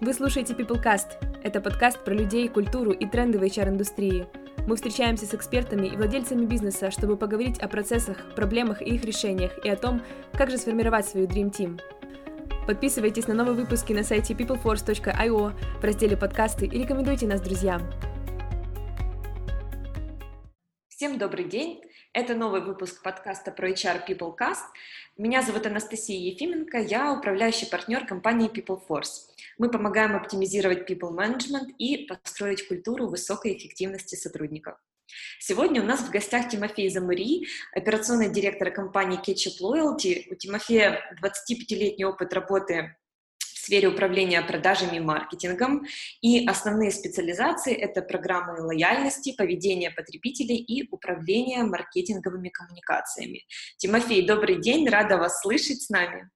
Вы слушаете PeopleCast. Это подкаст про людей, культуру и тренды в HR-индустрии. Мы встречаемся с экспертами и владельцами бизнеса, чтобы поговорить о процессах, проблемах и их решениях, и о том, как же сформировать свою Dream Team. Подписывайтесь на новые выпуски на сайте peopleforce.io в разделе «Подкасты» и рекомендуйте нас друзьям. Всем добрый день! Это новый выпуск подкаста про HR PeopleCast. Меня зовут Анастасия Ефименко, я управляющий партнер компании PeopleForce. Мы помогаем оптимизировать people management и построить культуру высокой эффективности сотрудников. Сегодня у нас в гостях Тимофей Замури, операционный директор компании Ketchup Loyalty. У Тимофея 25-летний опыт работы сфере управления продажами и маркетингом. И основные специализации — это программы лояльности, поведение потребителей и управление маркетинговыми коммуникациями. Тимофей, добрый день, рада вас слышать с нами.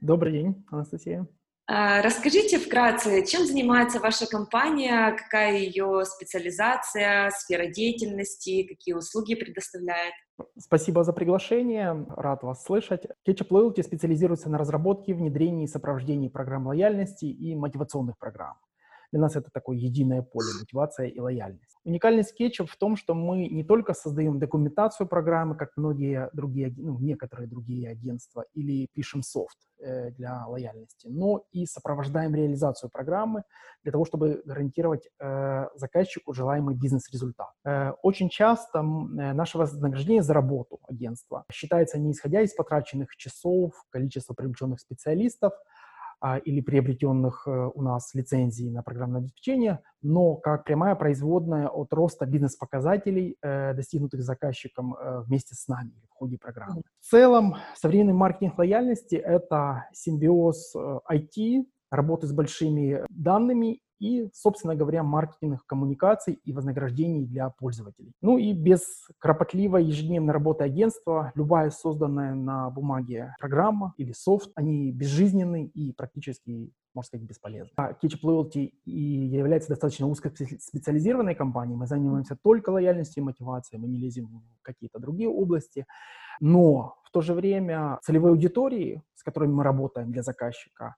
Добрый день, Анастасия. А, расскажите вкратце, чем занимается ваша компания, какая ее специализация, сфера деятельности, какие услуги предоставляет? Спасибо за приглашение, рад вас слышать. Ketchup Loyalty специализируется на разработке, внедрении и сопровождении программ лояльности и мотивационных программ. Для нас это такое единое поле, мотивация и лояльность. Уникальность Ketchup в том, что мы не только создаем документацию программы, как многие другие, ну, некоторые другие агентства, или пишем софт э, для лояльности, но и сопровождаем реализацию программы для того, чтобы гарантировать э, заказчику желаемый бизнес-результат. Э, очень часто э, наше вознаграждение за работу агентства считается не исходя из потраченных часов, количества привлеченных специалистов, или приобретенных э, у нас лицензий на программное обеспечение, но как прямая производная от роста бизнес-показателей, э, достигнутых заказчиком э, вместе с нами в ходе программы. В целом, современный маркетинг лояльности — это симбиоз IT, работы с большими данными и, собственно говоря, маркетинговых коммуникаций и вознаграждений для пользователей. Ну и без кропотливой ежедневной работы агентства любая созданная на бумаге программа или софт, они безжизненны и практически можно сказать, бесполезны. А Ketchup Loyalty и является достаточно узкоспециализированной компанией. Мы занимаемся только лояльностью и мотивацией, мы не лезем в какие-то другие области. Но в то же время целевой аудитории, с которыми мы работаем для заказчика,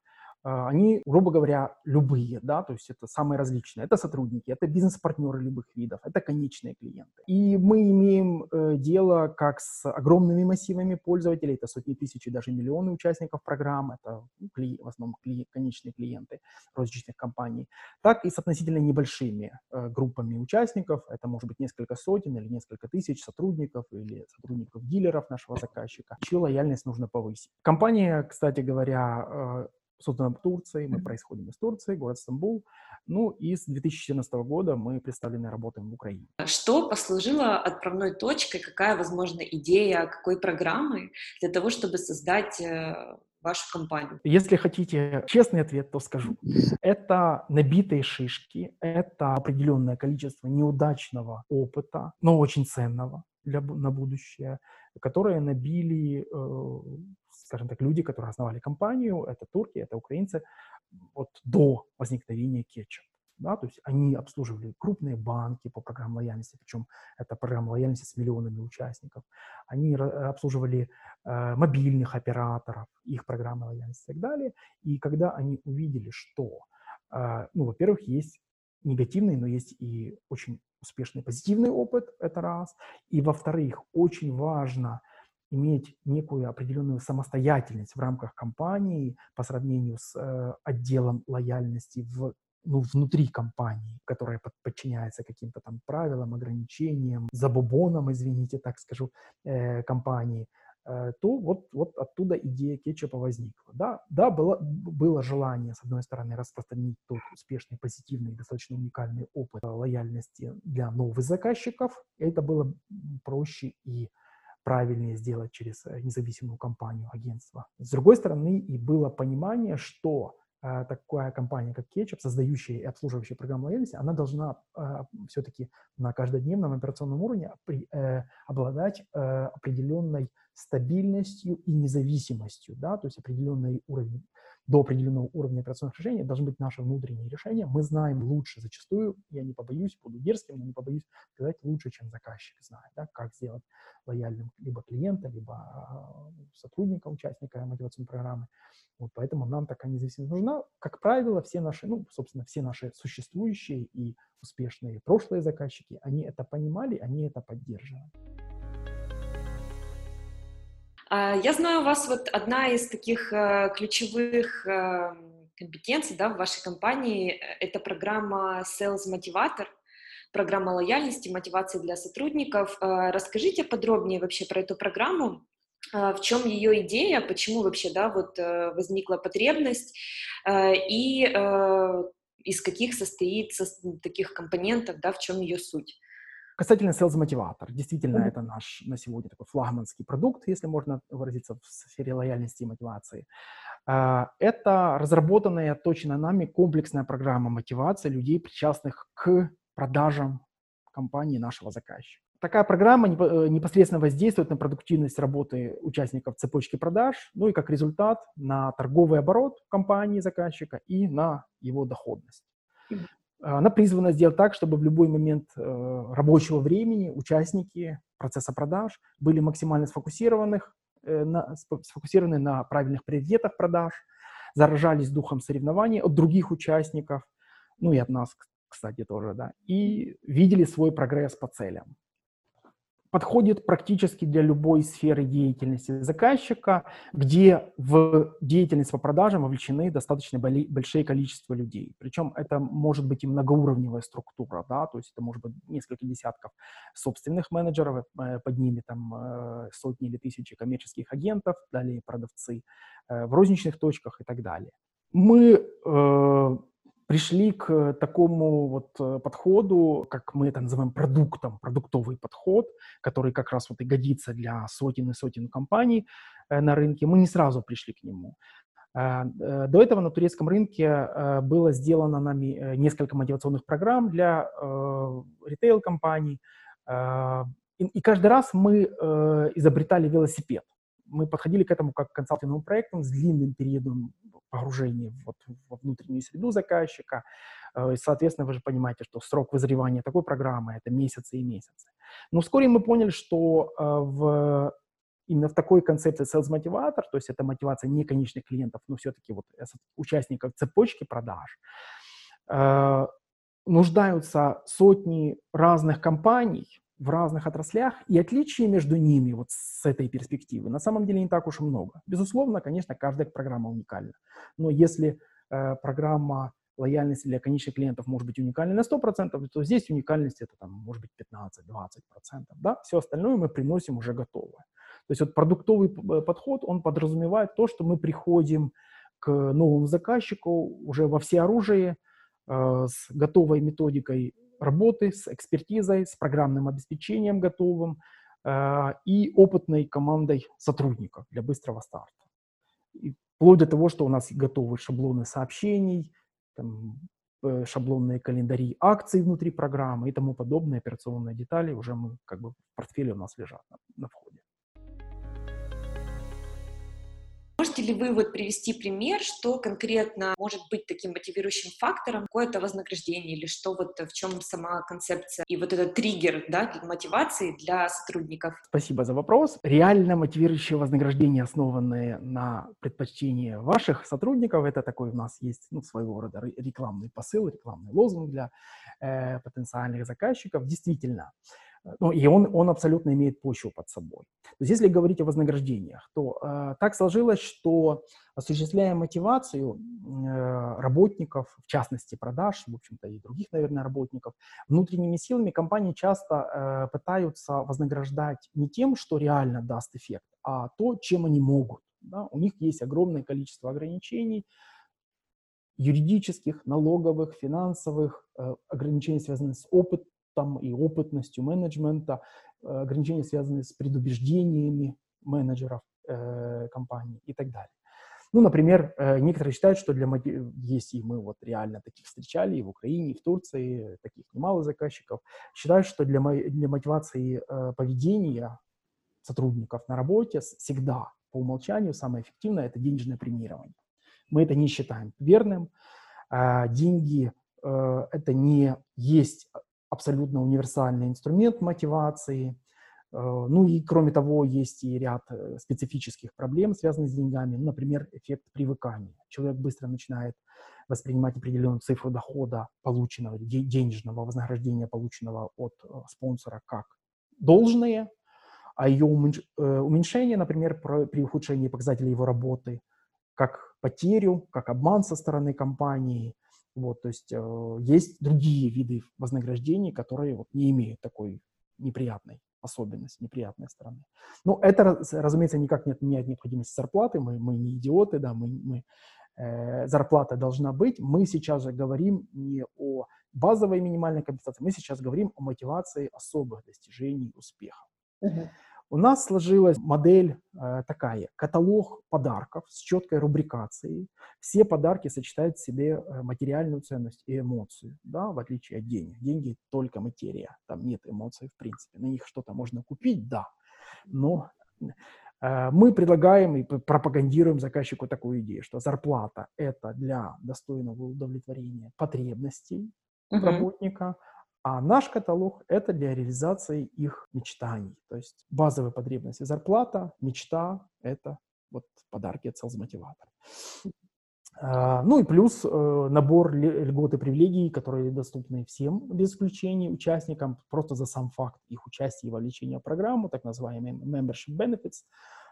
они, грубо говоря, любые, да, то есть это самые различные. Это сотрудники, это бизнес-партнеры любых видов, это конечные клиенты. И мы имеем э, дело как с огромными массивами пользователей, это сотни тысяч и даже миллионы участников программ, это ну, кли, в основном кли, конечные клиенты розничных компаний, так и с относительно небольшими э, группами участников, это может быть несколько сотен или несколько тысяч сотрудников или сотрудников-дилеров нашего заказчика, чью лояльность нужно повысить. Компания, кстати говоря, э, создана Турции, мы происходим из Турции, город Стамбул. Ну и с 2014 года мы представлены работаем в Украине. Что послужило отправной точкой, какая, возможно, идея какой программы для того, чтобы создать э, вашу компанию? Если хотите честный ответ, то скажу. Это набитые шишки, это определенное количество неудачного опыта, но очень ценного для, на будущее, которые набили э, скажем так, люди, которые основали компанию, это турки, это украинцы, вот до возникновения кетчуп. Да, то есть они обслуживали крупные банки по программе лояльности, причем это программа лояльности с миллионами участников. Они обслуживали э, мобильных операторов, их программы лояльности и так далее. И когда они увидели, что, э, ну, во-первых, есть негативный, но есть и очень успешный позитивный опыт, это раз. И во-вторых, очень важно – иметь некую определенную самостоятельность в рамках компании по сравнению с э, отделом лояльности в ну, внутри компании, которая под, подчиняется каким-то там правилам, ограничениям, забубонам, извините, так скажу, э, компании, э, то вот, вот оттуда идея кетчупа возникла. Да, да было, было желание, с одной стороны, распространить тот успешный, позитивный, достаточно уникальный опыт лояльности для новых заказчиков. Это было проще и правильнее сделать через э, независимую компанию, агентство. С другой стороны, и было понимание, что э, такая компания, как Ketchup, создающая и обслуживающая программу лояльности, она должна э, все-таки на каждодневном операционном уровне при, э, обладать э, определенной стабильностью и независимостью, да, то есть определенный уровень, до определенного уровня операционных решений должны быть наши внутренние решения. Мы знаем лучше зачастую, я не побоюсь, буду дерзким, но не побоюсь сказать лучше, чем заказчик знает, да, как сделать лояльным либо клиента, либо а, сотрудника, участника мотивационной программы. Вот поэтому нам такая независимость нужна. Как правило, все наши, ну, собственно, все наши существующие и успешные прошлые заказчики, они это понимали, они это поддерживали. А, я знаю, у вас вот одна из таких э, ключевых э, компетенций да, в вашей компании э, – это программа Sales Motivator, программа лояльности, мотивации для сотрудников. Расскажите подробнее вообще про эту программу, в чем ее идея, почему вообще да, вот, возникла потребность и из каких состоит таких компонентов, да, в чем ее суть. Касательно Sales Motivator, действительно, mm-hmm. это наш на сегодня такой флагманский продукт, если можно выразиться в сфере лояльности и мотивации. А, это разработанная точно нами комплексная программа мотивации людей, причастных к продажам компании нашего заказчика. Такая программа э, непосредственно воздействует на продуктивность работы участников цепочки продаж, ну и как результат на торговый оборот компании заказчика и на его доходность. Она призвана сделать так, чтобы в любой момент э, рабочего времени участники процесса продаж были максимально сфокусированных, э, на, сфокусированы на правильных приоритетах продаж, заражались духом соревнований от других участников, ну и от нас, кстати, тоже, да, и видели свой прогресс по целям подходит практически для любой сферы деятельности заказчика, где в деятельность по продажам вовлечены достаточно большое количество людей. Причем это может быть и многоуровневая структура, да, то есть это может быть несколько десятков собственных менеджеров, э, под ними там э, сотни или тысячи коммерческих агентов, далее продавцы э, в розничных точках и так далее. Мы пришли к такому вот э, подходу, как мы это называем продуктом, продуктовый подход, который как раз вот и годится для сотен и сотен компаний э, на рынке. Мы не сразу пришли к нему. Э, до этого на турецком рынке было сделано нами несколько мотивационных программ для ритейл-компаний, и каждый раз мы изобретали велосипед мы подходили к этому как к консалтинговым проектам с длинным периодом погружения вот, во внутреннюю среду заказчика. Э, и, соответственно, вы же понимаете, что срок вызревания такой программы – это месяцы и месяцы. Но вскоре мы поняли, что э, в именно в такой концепции sales мотиватор, то есть это мотивация не конечных клиентов, но все-таки вот участников цепочки продаж, э, нуждаются сотни разных компаний, в разных отраслях, и отличий между ними вот с этой перспективы на самом деле не так уж и много. Безусловно, конечно, каждая программа уникальна. Но если э, программа лояльности для конечных клиентов может быть уникальной на 100%, то здесь уникальность это там, может быть 15-20%. Да? Все остальное мы приносим уже готовое. То есть вот продуктовый э, подход, он подразумевает то, что мы приходим к новому заказчику уже во всеоружии, э, с готовой методикой работы, с экспертизой, с программным обеспечением готовым э, и опытной командой сотрудников для быстрого старта. И вплоть до того, что у нас готовы шаблоны сообщений, там, э, шаблонные календари акций внутри программы и тому подобные операционные детали уже мы как бы в портфеле у нас лежат на, на входе. Можете ли вы вот привести пример, что конкретно может быть таким мотивирующим фактором, какое-то вознаграждение или что вот в чем сама концепция и вот этот триггер да, мотивации для сотрудников? Спасибо за вопрос. Реально мотивирующее вознаграждение, основанное на предпочтении ваших сотрудников, это такой у нас есть ну, своего рода рекламный посыл, рекламный лозунг для э, потенциальных заказчиков. Действительно, ну, и он, он абсолютно имеет почву под собой. То есть если говорить о вознаграждениях, то э, так сложилось, что осуществляя мотивацию э, работников, в частности продаж, в общем-то и других, наверное, работников, внутренними силами компании часто э, пытаются вознаграждать не тем, что реально даст эффект, а то, чем они могут. Да? У них есть огромное количество ограничений, юридических, налоговых, финансовых, э, ограничений, связанных с опытом, там и опытностью менеджмента, э, ограничения, связанные с предубеждениями менеджеров э, компании и так далее. Ну, например, э, некоторые считают, что для есть и мы вот реально таких встречали и в Украине, и в Турции, таких немало заказчиков, считают, что для, для мотивации э, поведения сотрудников на работе всегда по умолчанию самое эффективное – это денежное премирование. Мы это не считаем верным. А, деньги э, – это не есть абсолютно универсальный инструмент мотивации. Э, ну и кроме того, есть и ряд э, специфических проблем, связанных с деньгами. Ну, например, эффект привыкания. Человек быстро начинает воспринимать определенную цифру дохода полученного, денежного вознаграждения, полученного от спонсора, как должное, а ее уменьшение, например, при ухудшении показателей его работы – как потерю, как обман со стороны компании. Вот, то есть э, есть другие виды вознаграждений, которые вот, не имеют такой неприятной особенности, неприятной стороны. Но это, разумеется, никак не отменяет необходимости зарплаты. Мы, мы не идиоты, да, мы, мы, э, зарплата должна быть. Мы сейчас же говорим не о базовой минимальной компенсации, мы сейчас говорим о мотивации особых достижений успеха. Uh-huh. У нас сложилась модель э, такая, каталог подарков с четкой рубрикацией. Все подарки сочетают в себе э, материальную ценность и эмоцию, да, в отличие от денег. Деньги только материя, там нет эмоций в принципе. На них что-то можно купить, да, но э, мы предлагаем и пропагандируем заказчику такую идею, что зарплата – это для достойного удовлетворения потребностей uh-huh. работника, а наш каталог – это для реализации их мечтаний. То есть базовые потребности – зарплата, мечта – это вот подарки от Sales Motivator. А, ну и плюс э, набор льгот и привилегий, которые доступны всем без исключения участникам, просто за сам факт их участия и вовлечения в программу, так называемые membership benefits,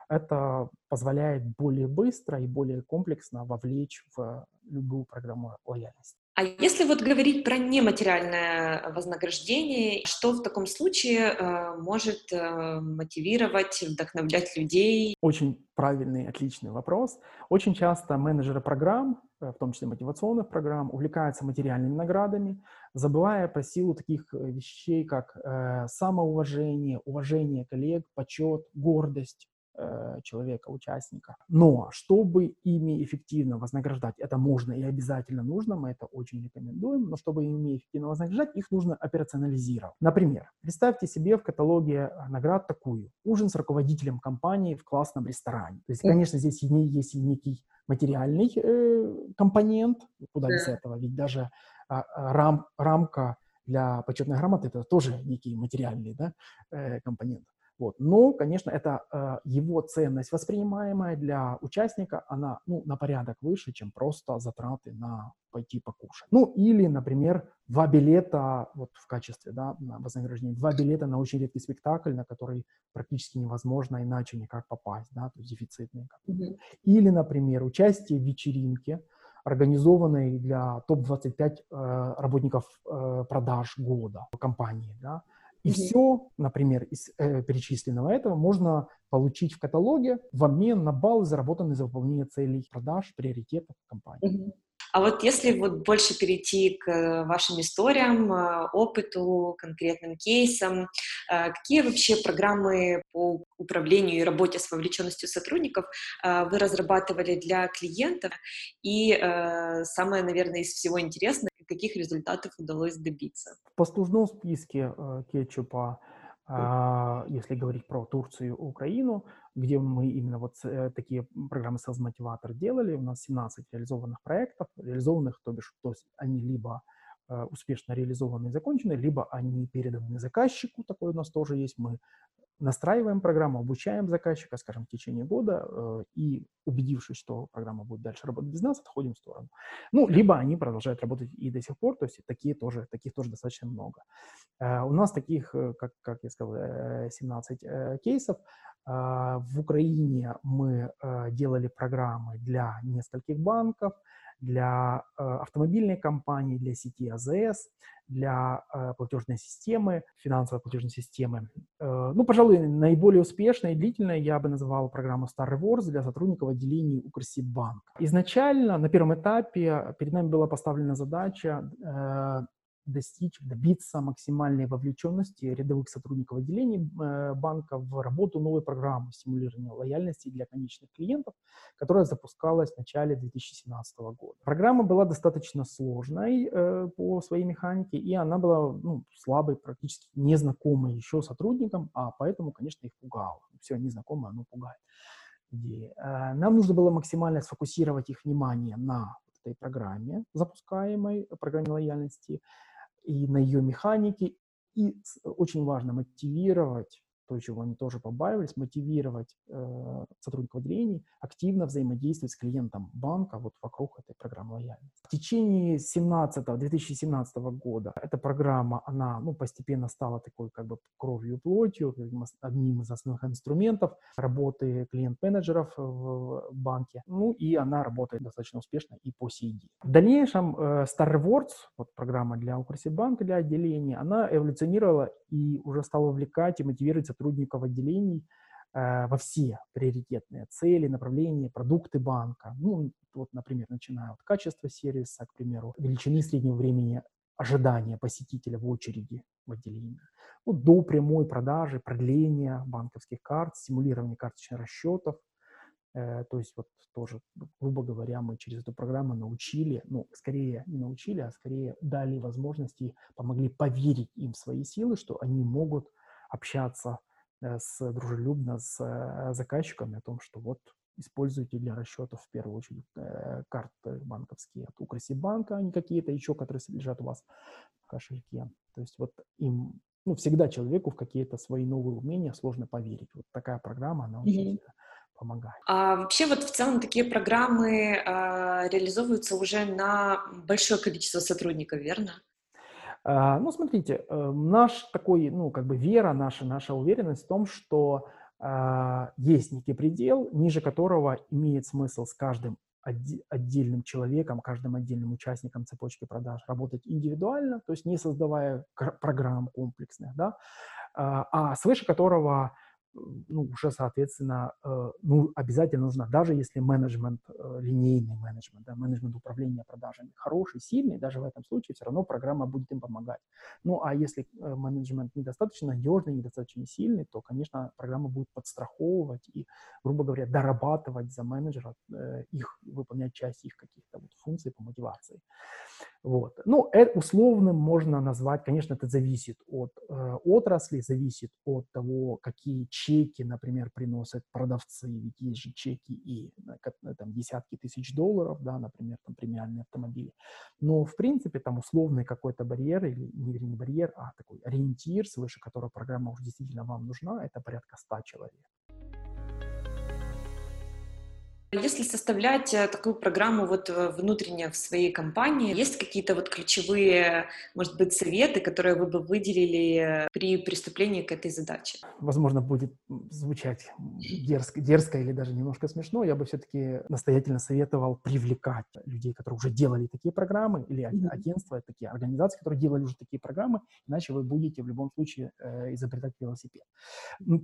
это позволяет более быстро и более комплексно вовлечь в любую программу лояльности. А если вот говорить про нематериальное вознаграждение, что в таком случае э, может э, мотивировать, вдохновлять людей? Очень правильный, отличный вопрос. Очень часто менеджеры программ, э, в том числе мотивационных программ, увлекаются материальными наградами, забывая про силу таких э, вещей, как э, самоуважение, уважение коллег, почет, гордость, человека, участника. Но чтобы ими эффективно вознаграждать, это можно и обязательно нужно, мы это очень рекомендуем, но чтобы ими эффективно вознаграждать, их нужно операционализировать. Например, представьте себе в каталоге э, наград такую. Ужин с руководителем компании в классном ресторане. То есть, конечно, здесь есть и некий материальный э, компонент, куда без этого, ведь даже э, рам, рамка для почетной грамоты это тоже некий материальный да, э, компонент. Вот. Но, конечно, это э, его ценность воспринимаемая для участника, она ну, на порядок выше, чем просто затраты на пойти покушать. Ну, или, например, два билета, вот в качестве да, на вознаграждения, два билета на очень редкий спектакль, на который практически невозможно иначе никак попасть, да, то есть дефицитный. Mm-hmm. Или, например, участие в вечеринке, организованной для топ-25 э, работников э, продаж года компании, да, и mm-hmm. все, например, из э, перечисленного этого можно получить в каталоге в обмен на баллы, заработанные за выполнение целей продаж, приоритетов компании. Mm-hmm. А вот если вот больше перейти к вашим историям, э, опыту, конкретным кейсам, э, какие вообще программы по управлению и работе с вовлеченностью сотрудников э, вы разрабатывали для клиентов? И самое, наверное, из всего каких результатов удалось добиться? В послужном списке кетчупа а, если говорить про Турцию и Украину, где мы именно вот э, такие программы Sales Motivator делали, у нас 17 реализованных проектов, реализованных, то бишь, то есть они либо э, успешно реализованы и закончены, либо они переданы заказчику, такое у нас тоже есть, мы настраиваем программу, обучаем заказчика, скажем, в течение года, э, и убедившись, что программа будет дальше работать без нас, отходим в сторону. Ну, либо они продолжают работать и до сих пор, то есть такие тоже, таких тоже достаточно много. Э, у нас таких, э, как, как я сказал, 17 кейсов. В Украине мы делали программы для нескольких банков, для автомобильной компании, для сети АЗС, для э, платежной системы, финансовой платежной системы. Э, ну, пожалуй, наиболее успешной и длительной я бы называл программу Star Rewards для сотрудников отделений Укрсиббанк. Изначально на первом этапе перед нами была поставлена задача э, достичь, добиться максимальной вовлеченности рядовых сотрудников отделений э, банка в работу новой программы стимулирования лояльности для конечных клиентов, которая запускалась в начале 2017 года. Программа была достаточно сложной э, по своей механике, и она была ну, слабой, практически незнакомой еще сотрудникам, а поэтому, конечно, их пугало. Все незнакомое, оно пугает. Э, нам нужно было максимально сфокусировать их внимание на этой программе, запускаемой, программе лояльности, и на ее механике, и очень важно мотивировать то, чего они тоже побаивались, мотивировать э, сотрудников отделений активно взаимодействовать с клиентом банка вот вокруг этой программы лояльности. В течение 17, 2017 года эта программа, она ну, постепенно стала такой как бы кровью и плотью, одним из основных инструментов работы клиент-менеджеров в банке. Ну и она работает достаточно успешно и по сей день. В дальнейшем э, Star Rewards, вот программа для Укрсибанка, для отделения, она эволюционировала и уже стала увлекать и мотивировать сотрудников отделений э, во все приоритетные цели, направления, продукты банка. Ну, вот, например, начиная от качества сервиса, к примеру, величины среднего времени ожидания посетителя в очереди в отделении, ну, до прямой продажи, продления банковских карт, стимулирования карточных расчетов. Э, то есть вот тоже, грубо говоря, мы через эту программу научили, ну, скорее не научили, а скорее дали возможности, помогли поверить им в свои силы, что они могут общаться Э, с, дружелюбно с э, заказчиками о том, что вот используйте для расчетов в первую очередь э, карты банковские от Укрсибанка, а не какие-то еще, которые лежат у вас в кошельке. То есть вот им, ну, всегда человеку в какие-то свои новые умения сложно поверить. Вот такая программа, она очень mm-hmm. помогает. А вообще вот в целом такие программы а, реализовываются уже на большое количество сотрудников, верно? А, ну, смотрите, э, наш такой, ну, как бы вера наша, наша уверенность в том, что а, есть некий предел, ниже которого имеет смысл с каждым отдельным человеком, каждым отдельным участником цепочки продаж работать индивидуально, то есть не создавая программ комплексных, да, а, а свыше которого ну, уже, соответственно, э, ну, обязательно нужно, даже если менеджмент, э, линейный менеджмент, да, менеджмент управления продажами хороший, сильный, даже в этом случае все равно программа будет им помогать. Ну, а если э, менеджмент недостаточно надежный, недостаточно сильный, то, конечно, программа будет подстраховывать и, грубо говоря, дорабатывать за менеджера их, выполнять часть их каких-то вот функций по мотивации. Вот. Ну, это условным можно назвать, конечно, это зависит от э, отрасли, зависит от того, какие чеки, например, приносят продавцы, ведь есть же чеки и там, десятки тысяч долларов, да, например, там премиальные автомобили. Но, в принципе, там условный какой-то барьер, или не, не барьер, а такой ориентир, свыше которого программа уже действительно вам нужна, это порядка 100 человек. Если составлять э, такую программу вот э, внутренне в своей компании, есть какие-то вот ключевые, может быть, советы, которые вы бы выделили при приступлении к этой задаче? Возможно, будет звучать дерзко, дерзко или даже немножко смешно. Я бы все-таки настоятельно советовал привлекать людей, которые уже делали такие программы, или агентства, такие организации, которые делали уже такие программы, иначе вы будете в любом случае э, изобретать велосипед.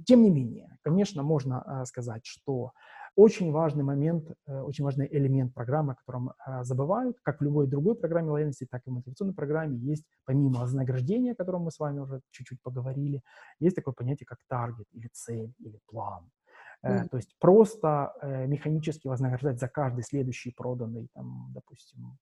Тем не менее, конечно, можно сказать, что очень важный момент, э, очень важный элемент программы, о котором э, забывают, как в любой другой программе лояльности, так и в мотивационной программе есть, помимо вознаграждения, о котором мы с вами уже чуть-чуть поговорили, есть такое понятие, как таргет или цель или план. Mm-hmm. То есть просто механически вознаграждать за каждый следующий проданный, там, допустим,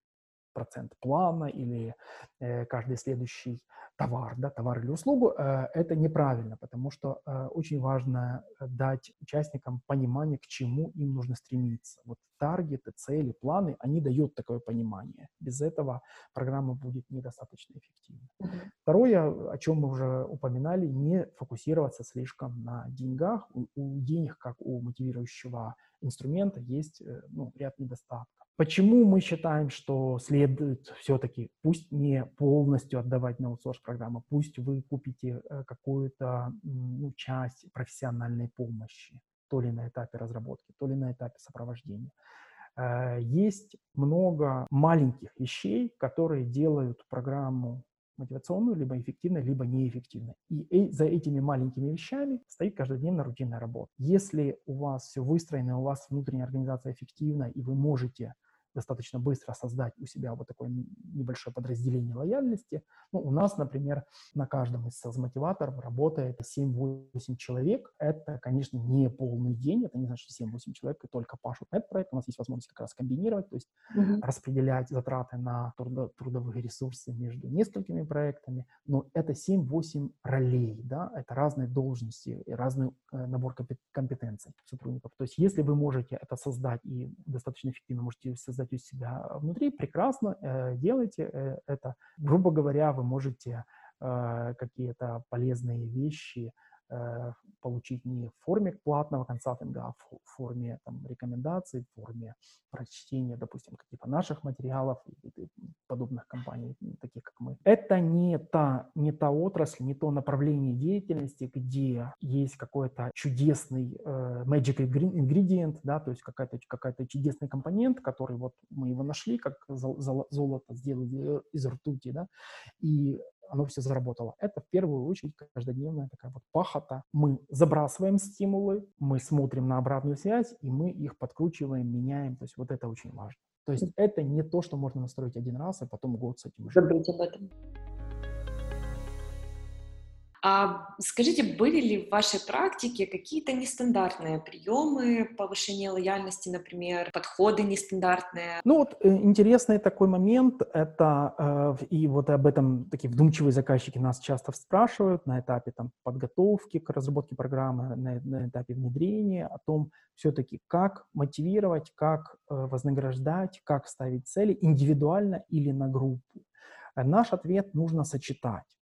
процент плана или э, каждый следующий товар, да, товар или услугу, э, это неправильно, потому что э, очень важно дать участникам понимание, к чему им нужно стремиться. Вот таргеты, цели, планы, они дают такое понимание. Без этого программа будет недостаточно эффективна. Mm-hmm. Второе, о чем мы уже упоминали, не фокусироваться слишком на деньгах. У, у денег, как у мотивирующего инструмента, есть ну, ряд недостатков. Почему мы считаем, что следует все-таки, пусть не полностью отдавать на аутсорс программу, пусть вы купите э, какую-то ну, часть профессиональной помощи, то ли на этапе разработки, то ли на этапе сопровождения. Э, есть много маленьких вещей, которые делают программу мотивационную, либо эффективной, либо неэффективной. И за этими маленькими вещами стоит каждодневная рутинная работа. Если у вас все выстроено, у вас внутренняя организация эффективна, и вы можете достаточно быстро создать у себя вот такое небольшое подразделение лояльности. Ну, у нас, например, на каждом из мотиваторов работает 7-8 человек. Это, конечно, не полный день, это не значит, что 7-8 человек только пашут на этот проект. У нас есть возможность как раз комбинировать, то есть mm-hmm. распределять затраты на трудо- трудовые ресурсы между несколькими проектами, но это 7-8 ролей, да, это разные должности и разный э, набор компетенций сотрудников. То есть если вы можете это создать и достаточно эффективно можете создать у себя внутри, прекрасно, э, делайте э, это. Грубо говоря, вы можете э, какие-то полезные вещи получить не в форме платного консалтинга, а в форме там, рекомендаций, в форме прочтения, допустим, каких-то наших материалов и подобных компаний, таких как мы. Это не та, не та отрасль, не то направление деятельности, где есть какой-то чудесный э, magic ingredient, да, то есть какая-то какая чудесный компонент, который вот мы его нашли, как золото сделали из ртути, да, и оно все заработало. Это в первую очередь каждодневная такая вот пахота. Мы забрасываем стимулы, мы смотрим на обратную связь, и мы их подкручиваем, меняем. То есть вот это очень важно. То есть это не то, что можно настроить один раз, а потом год с этим жить. Забыть об этом. А скажите, были ли в вашей практике какие-то нестандартные приемы повышения лояльности, например, подходы нестандартные? Ну вот э, интересный такой момент, это, э, и вот об этом такие вдумчивые заказчики нас часто спрашивают на этапе там, подготовки к разработке программы, на, на этапе внедрения, о том все-таки, как мотивировать, как э, вознаграждать, как ставить цели индивидуально или на группу. Наш ответ нужно сочетать.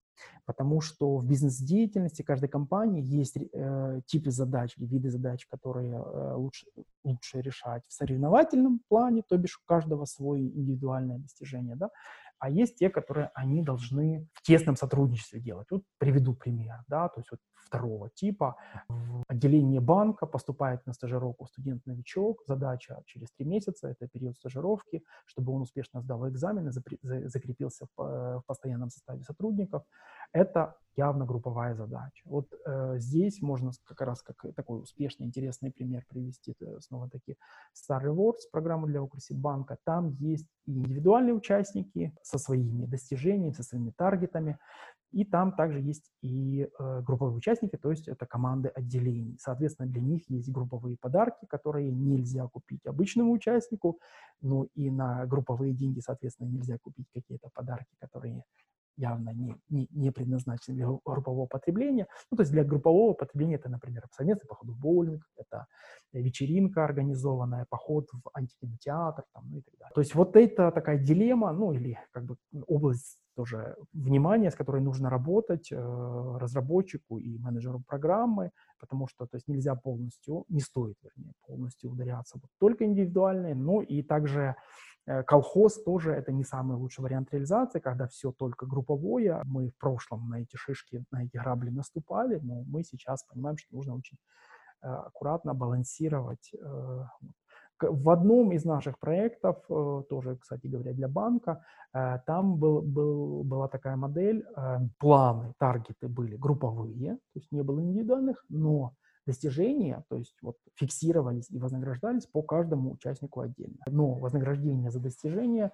Потому что в бизнес-деятельности каждой компании есть э, типы задач или виды задач, которые э, лучше, лучше решать в соревновательном плане, то бишь у каждого свое индивидуальное достижение, да, а есть те, которые они должны в тесном сотрудничестве делать. Вот приведу пример, да, то есть вот второго типа. В отделение банка поступает на стажировку студент-новичок. Задача через три месяца, это период стажировки, чтобы он успешно сдал экзамены, закрепился в постоянном составе сотрудников. Это явно групповая задача. Вот э, здесь можно как раз как такой успешный, интересный пример привести. Снова-таки Star Rewards, программа для Окруси банка. Там есть индивидуальные участники со своими достижениями, со своими таргетами. И там также есть и э, групповые участники, то есть это команды отделений. Соответственно, для них есть групповые подарки, которые нельзя купить обычному участнику. Ну и на групповые деньги, соответственно, нельзя купить какие-то подарки, которые явно не, не, не предназначены для группового потребления. Ну, то есть для группового потребления это, например, совместный поход в боулинг, это вечеринка организованная, поход в антикинотеатр, там, ну и так далее. То есть вот это такая дилемма, ну или как бы область тоже внимания, с которой нужно работать э, разработчику и менеджеру программы, потому что то есть нельзя полностью, не стоит, вернее, полностью ударяться вот только индивидуальные, но и также колхоз тоже это не самый лучший вариант реализации, когда все только групповое. Мы в прошлом на эти шишки, на эти грабли наступали, но мы сейчас понимаем, что нужно очень э, аккуратно балансировать. Э, в одном из наших проектов, тоже, кстати говоря, для банка, там был, был, была такая модель, планы, таргеты были групповые, то есть не было индивидуальных, но достижения, то есть вот фиксировались и вознаграждались по каждому участнику отдельно. Но вознаграждение за достижение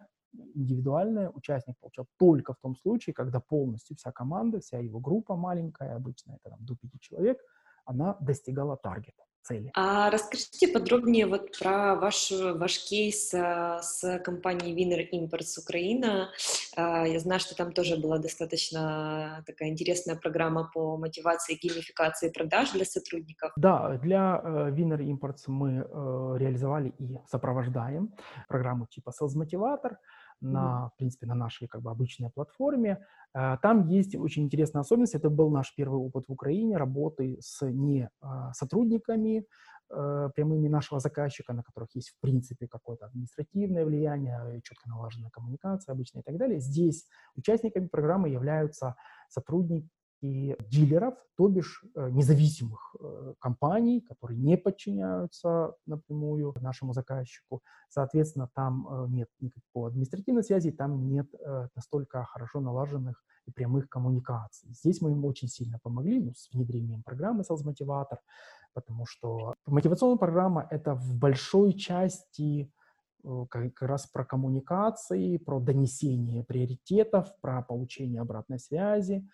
индивидуальное участник получал только в том случае, когда полностью вся команда, вся его группа маленькая, обычно это там, до пяти человек, она достигала таргета цели. А расскажите подробнее вот про ваш, ваш кейс а, с компанией Winner Imports Украина. А, я знаю, что там тоже была достаточно такая интересная программа по мотивации и геймификации продаж для сотрудников. Да, для э, Winner Imports мы э, реализовали и сопровождаем программу типа Sales Motivator на, в принципе, на нашей как бы обычной платформе. Э, там есть очень интересная особенность. Это был наш первый опыт в Украине работы с не а, сотрудниками э, прямыми нашего заказчика, на которых есть, в принципе, какое-то административное влияние, четко налаженная коммуникация обычно и так далее. Здесь участниками программы являются сотрудники и дилеров, то бишь э, независимых э, компаний, которые не подчиняются напрямую нашему заказчику. Соответственно, там э, нет никакой административной связи, там нет настолько хорошо налаженных и прямых коммуникаций. Здесь мы им очень сильно помогли ну, с внедрением программы Sales Motivator, потому что мотивационная программа — это в большой части как раз про коммуникации, про донесение приоритетов, про получение обратной связи,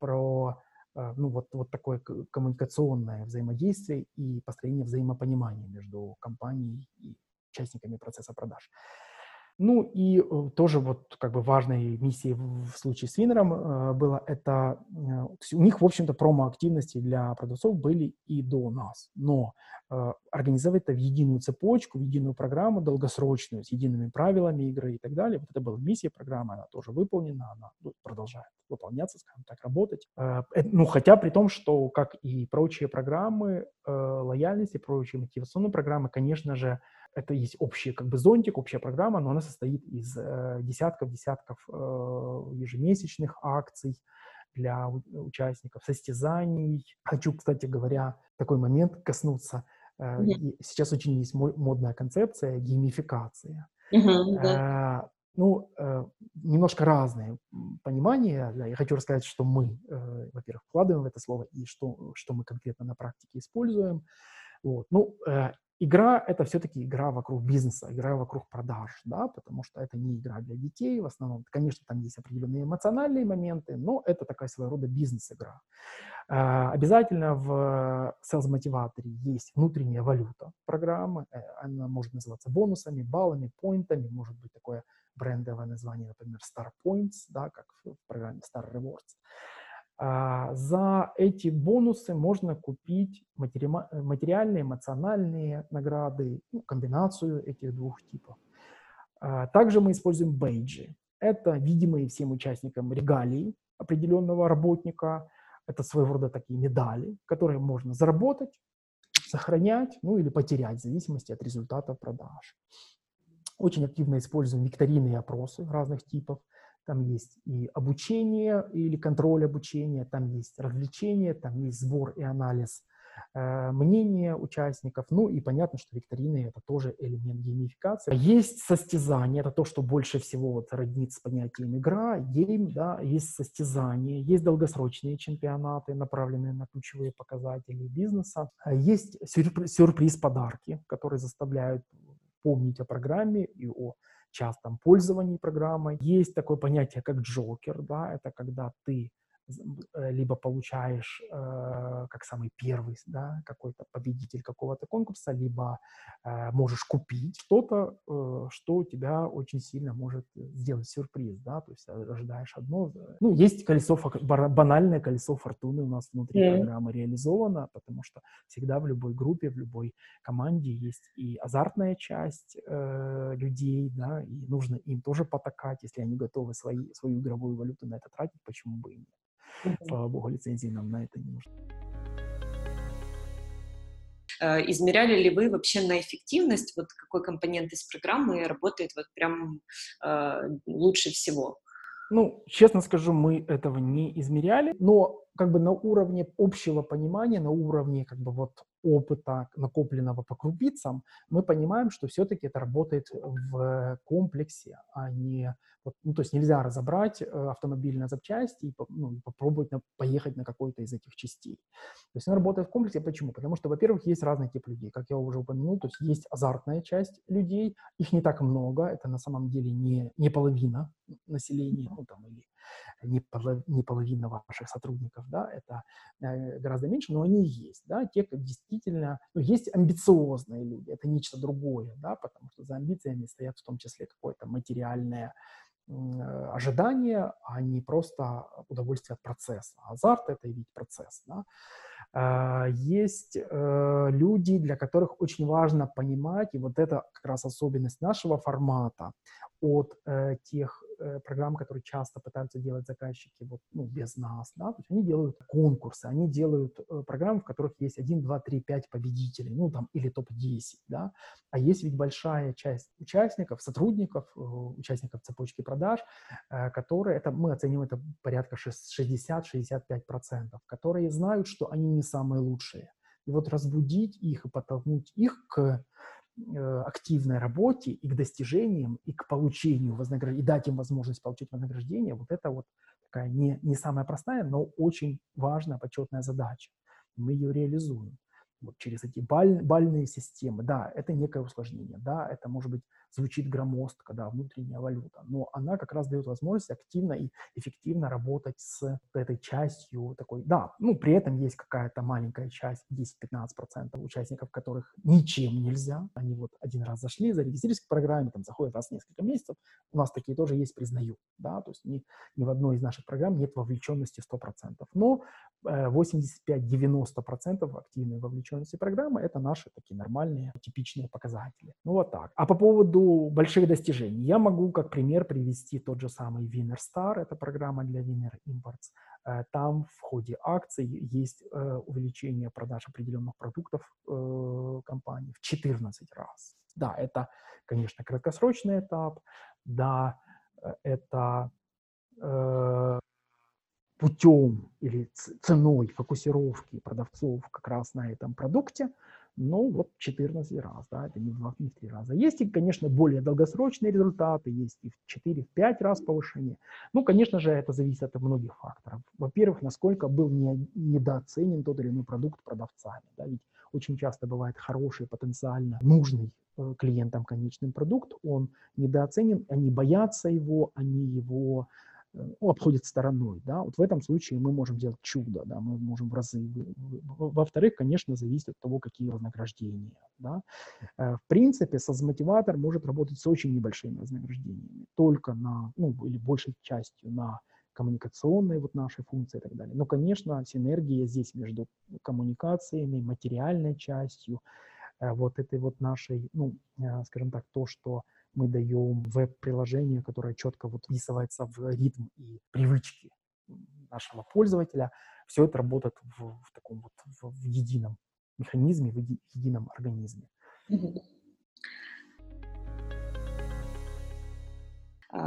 про э, ну, вот, вот такое коммуникационное взаимодействие и построение взаимопонимания между компанией и участниками процесса продаж. Ну и э, тоже вот как бы важной миссией в случае с Винером э, было это, э, у них, в общем-то, промо-активности для продавцов были и до нас, но организовать это в единую цепочку, в единую программу долгосрочную, с едиными правилами игры и так далее. Вот это была миссия программы, она тоже выполнена, она ну, продолжает выполняться, скажем так, работать. Ну, хотя при том, что, как и прочие программы лояльности, прочие мотивационные программы, конечно же, это есть общий как бы зонтик, общая программа, но она состоит из э, десятков, десятков э, ежемесячных акций для участников, состязаний. Хочу, кстати говоря, такой момент коснуться. Э, mm-hmm. Сейчас очень есть модная концепция геймификация. Mm-hmm, да. э, ну, э, немножко разные понимания. Я хочу рассказать, что мы, э, во-первых, вкладываем в это слово и что, что мы конкретно на практике используем. Вот. Ну, э, Игра — это все-таки игра вокруг бизнеса, игра вокруг продаж, да, потому что это не игра для детей в основном. Конечно, там есть определенные эмоциональные моменты, но это такая своего рода бизнес-игра. Э, обязательно в sales-мотиваторе есть внутренняя валюта программы. Э, она может называться бонусами, баллами, поинтами. Может быть такое брендовое название, например, Star Points, да, как в программе Star Rewards. А, за эти бонусы можно купить матери материальные, эмоциональные награды, ну, комбинацию этих двух типов. А, также мы используем бейджи. Это видимые всем участникам регалии определенного работника. Это своего рода такие медали, которые можно заработать, сохранять, ну или потерять в зависимости от результатов продаж. Очень активно используем викторины опросы разных типов там есть и обучение или контроль обучения, там есть развлечения, там есть сбор и анализ э, мнения участников. Ну и понятно, что викторины это тоже элемент геймификации. Есть состязание, это то, что больше всего вот роднится с понятием игра, гейм, да, есть состязание, есть долгосрочные чемпионаты, направленные на ключевые показатели бизнеса, есть сюрприз-подарки, которые заставляют помнить о программе и о частом пользовании программой. Есть такое понятие, как джокер, да, это когда ты либо получаешь э, как самый первый, да, какой-то победитель какого-то конкурса, либо э, можешь купить что-то, э, что у тебя очень сильно может сделать сюрприз, да, то есть ожидаешь одно. Ну, есть колесо, банальное колесо фортуны у нас внутри mm-hmm. программы реализовано, потому что всегда в любой группе, в любой команде есть и азартная часть э, людей, да, и нужно им тоже потакать, если они готовы свои, свою игровую валюту на это тратить, почему бы и нет. Слава богу, лицензии нам на это не нужно. Э, измеряли ли вы вообще на эффективность, вот какой компонент из программы работает вот прям э, лучше всего? Ну, честно скажу, мы этого не измеряли, но как бы на уровне общего понимания, на уровне как бы вот опыта, накопленного по крупицам, мы понимаем, что все-таки это работает в комплексе, а не... Вот, ну, то есть нельзя разобрать э, автомобиль на запчасти и ну, попробовать на, поехать на какой-то из этих частей. То есть он работает в комплексе. Почему? Потому что, во-первых, есть разный тип людей, как я уже упомянул, то есть есть азартная часть людей, их не так много, это на самом деле не, не половина населения, ну, там, или не, полов, не половина ваших сотрудников, да, это э, гораздо меньше, но они есть, да, те, как действительно, ну, есть амбициозные люди, это нечто другое, да, потому что за амбициями стоят в том числе какое-то материальное э, ожидание, а не просто удовольствие от процесса. Азарт — это ведь процесс, да. Uh, есть uh, люди, для которых очень важно понимать, и вот это как раз особенность нашего формата от uh, тех Э, программ, которые часто пытаются делать заказчики вот, ну, без нас, да, то есть они делают конкурсы, они делают э, программы, в которых есть 1, 2, 3, 5 победителей, ну, там, или топ-10, да, а есть ведь большая часть участников, сотрудников, э, участников цепочки продаж, э, которые, это, мы оценим это порядка 60-65%, которые знают, что они не самые лучшие. И вот разбудить их и подтолкнуть их к Э, активной работе и к достижениям, и к получению вознаграждения, и дать им возможность получить вознаграждение, вот это вот такая не, не самая простая, но очень важная, почетная задача. Мы ее реализуем вот через эти баль, бальные системы. Да, это некое усложнение, да, это может быть звучит громоздко, да, внутренняя валюта, но она как раз дает возможность активно и эффективно работать с этой частью такой, да, ну, при этом есть какая-то маленькая часть, 10-15% участников, которых ничем нельзя, они вот один раз зашли, зарегистрировались в программе, там, заходят раз в несколько месяцев, у нас такие тоже есть, признаю, да, то есть ни, ни в одной из наших программ нет вовлеченности 100%, но 85-90% э, активной вовлеченности программы – это наши такие нормальные, типичные показатели. Ну вот так. А по поводу больших достижений, я могу как пример привести тот же самый Winner Star, это программа для Winner Imports. Э, там в ходе акций есть э, увеличение продаж определенных продуктов компании в 14 раз. Да, это, конечно, краткосрочный этап, да, это путем или ценой фокусировки продавцов как раз на этом продукте, ну вот 14 раз, да, это не в 2, не в 3 раза. Есть и, конечно, более долгосрочные результаты, есть и в 4-5 раз повышение. Ну, конечно же, это зависит от многих факторов. Во-первых, насколько был не, недооценен тот или иной продукт продавцами, да, ведь очень часто бывает хороший, потенциально нужный э, клиентам конечный продукт, он недооценен, они боятся его, они его обходит стороной, да, вот в этом случае мы можем делать чудо, да, мы можем в разы. Во-вторых, конечно, зависит от того, какие вознаграждения, да. Э, в принципе, соцмотиватор может работать с очень небольшими вознаграждениями, только на, ну, или большей частью на коммуникационные вот наши функции и так далее. Но, конечно, синергия здесь между коммуникациями, материальной частью, э, вот этой вот нашей, ну, э, скажем так, то, что мы даем веб-приложение, которое четко вот вписывается в ритм и привычки нашего пользователя. Все это работает в, в таком вот в, в едином механизме, в едином организме.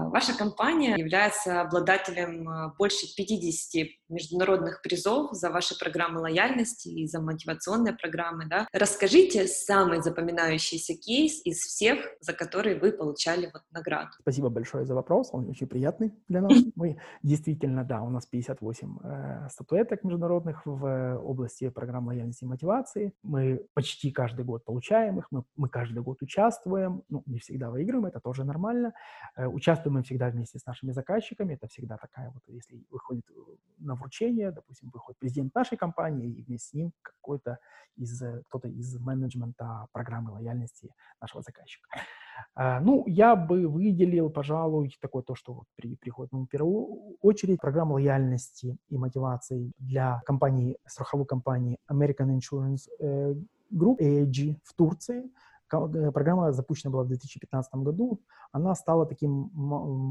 Ваша компания является обладателем а, больше 50 международных призов за ваши программы лояльности и за мотивационные программы. Да? Расскажите самый запоминающийся кейс из всех, за которые вы получали вот награду. Спасибо большое за вопрос, он очень приятный для нас. Мы действительно, да, у нас 58 э, статуэток международных в области программ лояльности и мотивации. Мы почти каждый год получаем их, мы, мы каждый год участвуем, ну, не всегда выигрываем, это тоже нормально. Э, участвуем мы всегда вместе с нашими заказчиками, это всегда такая вот, если выходит на вручение, допустим, выходит президент нашей компании, и вместе с ним какой-то из, э, кто-то из менеджмента программы лояльности нашего заказчика. А, ну, я бы выделил, пожалуй, такое то, что вот при, приходит ну, в первую очередь программа лояльности и мотивации для компании, страховой компании American Insurance э, Group, AIG в Турции, Э, программа запущена была в 2015 году. Она стала таким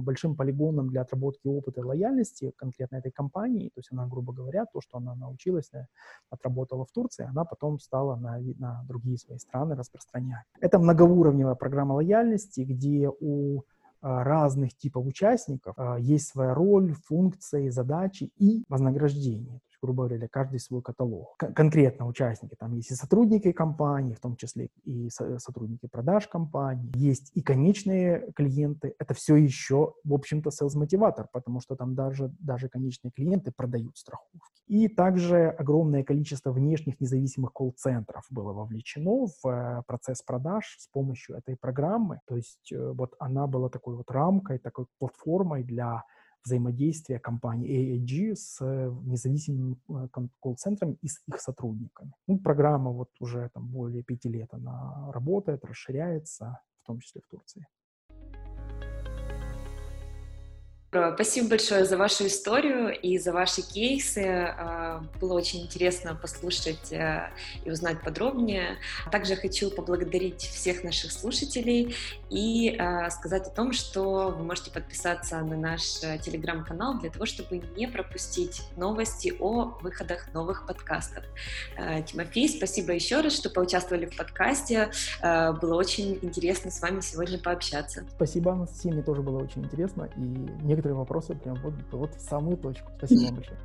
большим полигоном для отработки опыта и лояльности конкретно этой компании. То есть она, грубо говоря, то, что она научилась, э, отработала в Турции, она потом стала на, на другие свои страны распространять. Это многоуровневая программа лояльности, где у а, разных типов участников а, есть своя роль, функции, задачи и вознаграждение грубо говоря, каждый свой каталог. Конкретно участники, там есть и сотрудники компании, в том числе и со- сотрудники продаж компании, есть и конечные клиенты. Это все еще, в общем-то, sales-мотиватор, потому что там даже, даже конечные клиенты продают страховки. И также огромное количество внешних независимых колл-центров было вовлечено в э, процесс продаж с помощью этой программы. То есть э, вот она была такой вот рамкой, такой платформой для взаимодействия компании AAG с э, независимыми э, колл-центрами и с их сотрудниками. Ну, программа вот уже там более пяти лет она работает, расширяется, в том числе в Турции. Спасибо большое за вашу историю и за ваши кейсы. А, было очень интересно послушать э, и узнать подробнее. Также хочу поблагодарить всех наших слушателей и э, сказать о том, что вы можете подписаться на наш э, телеграм-канал для того, чтобы не пропустить новости о выходах новых подкастов. Тимофей, спасибо еще раз, что поучаствовали в подкасте. Было очень интересно с вами сегодня пообщаться. Спасибо, Анастасия, мне тоже было очень интересно. И некоторые вопросы прям вот, вот в самую точку. Спасибо вам большое.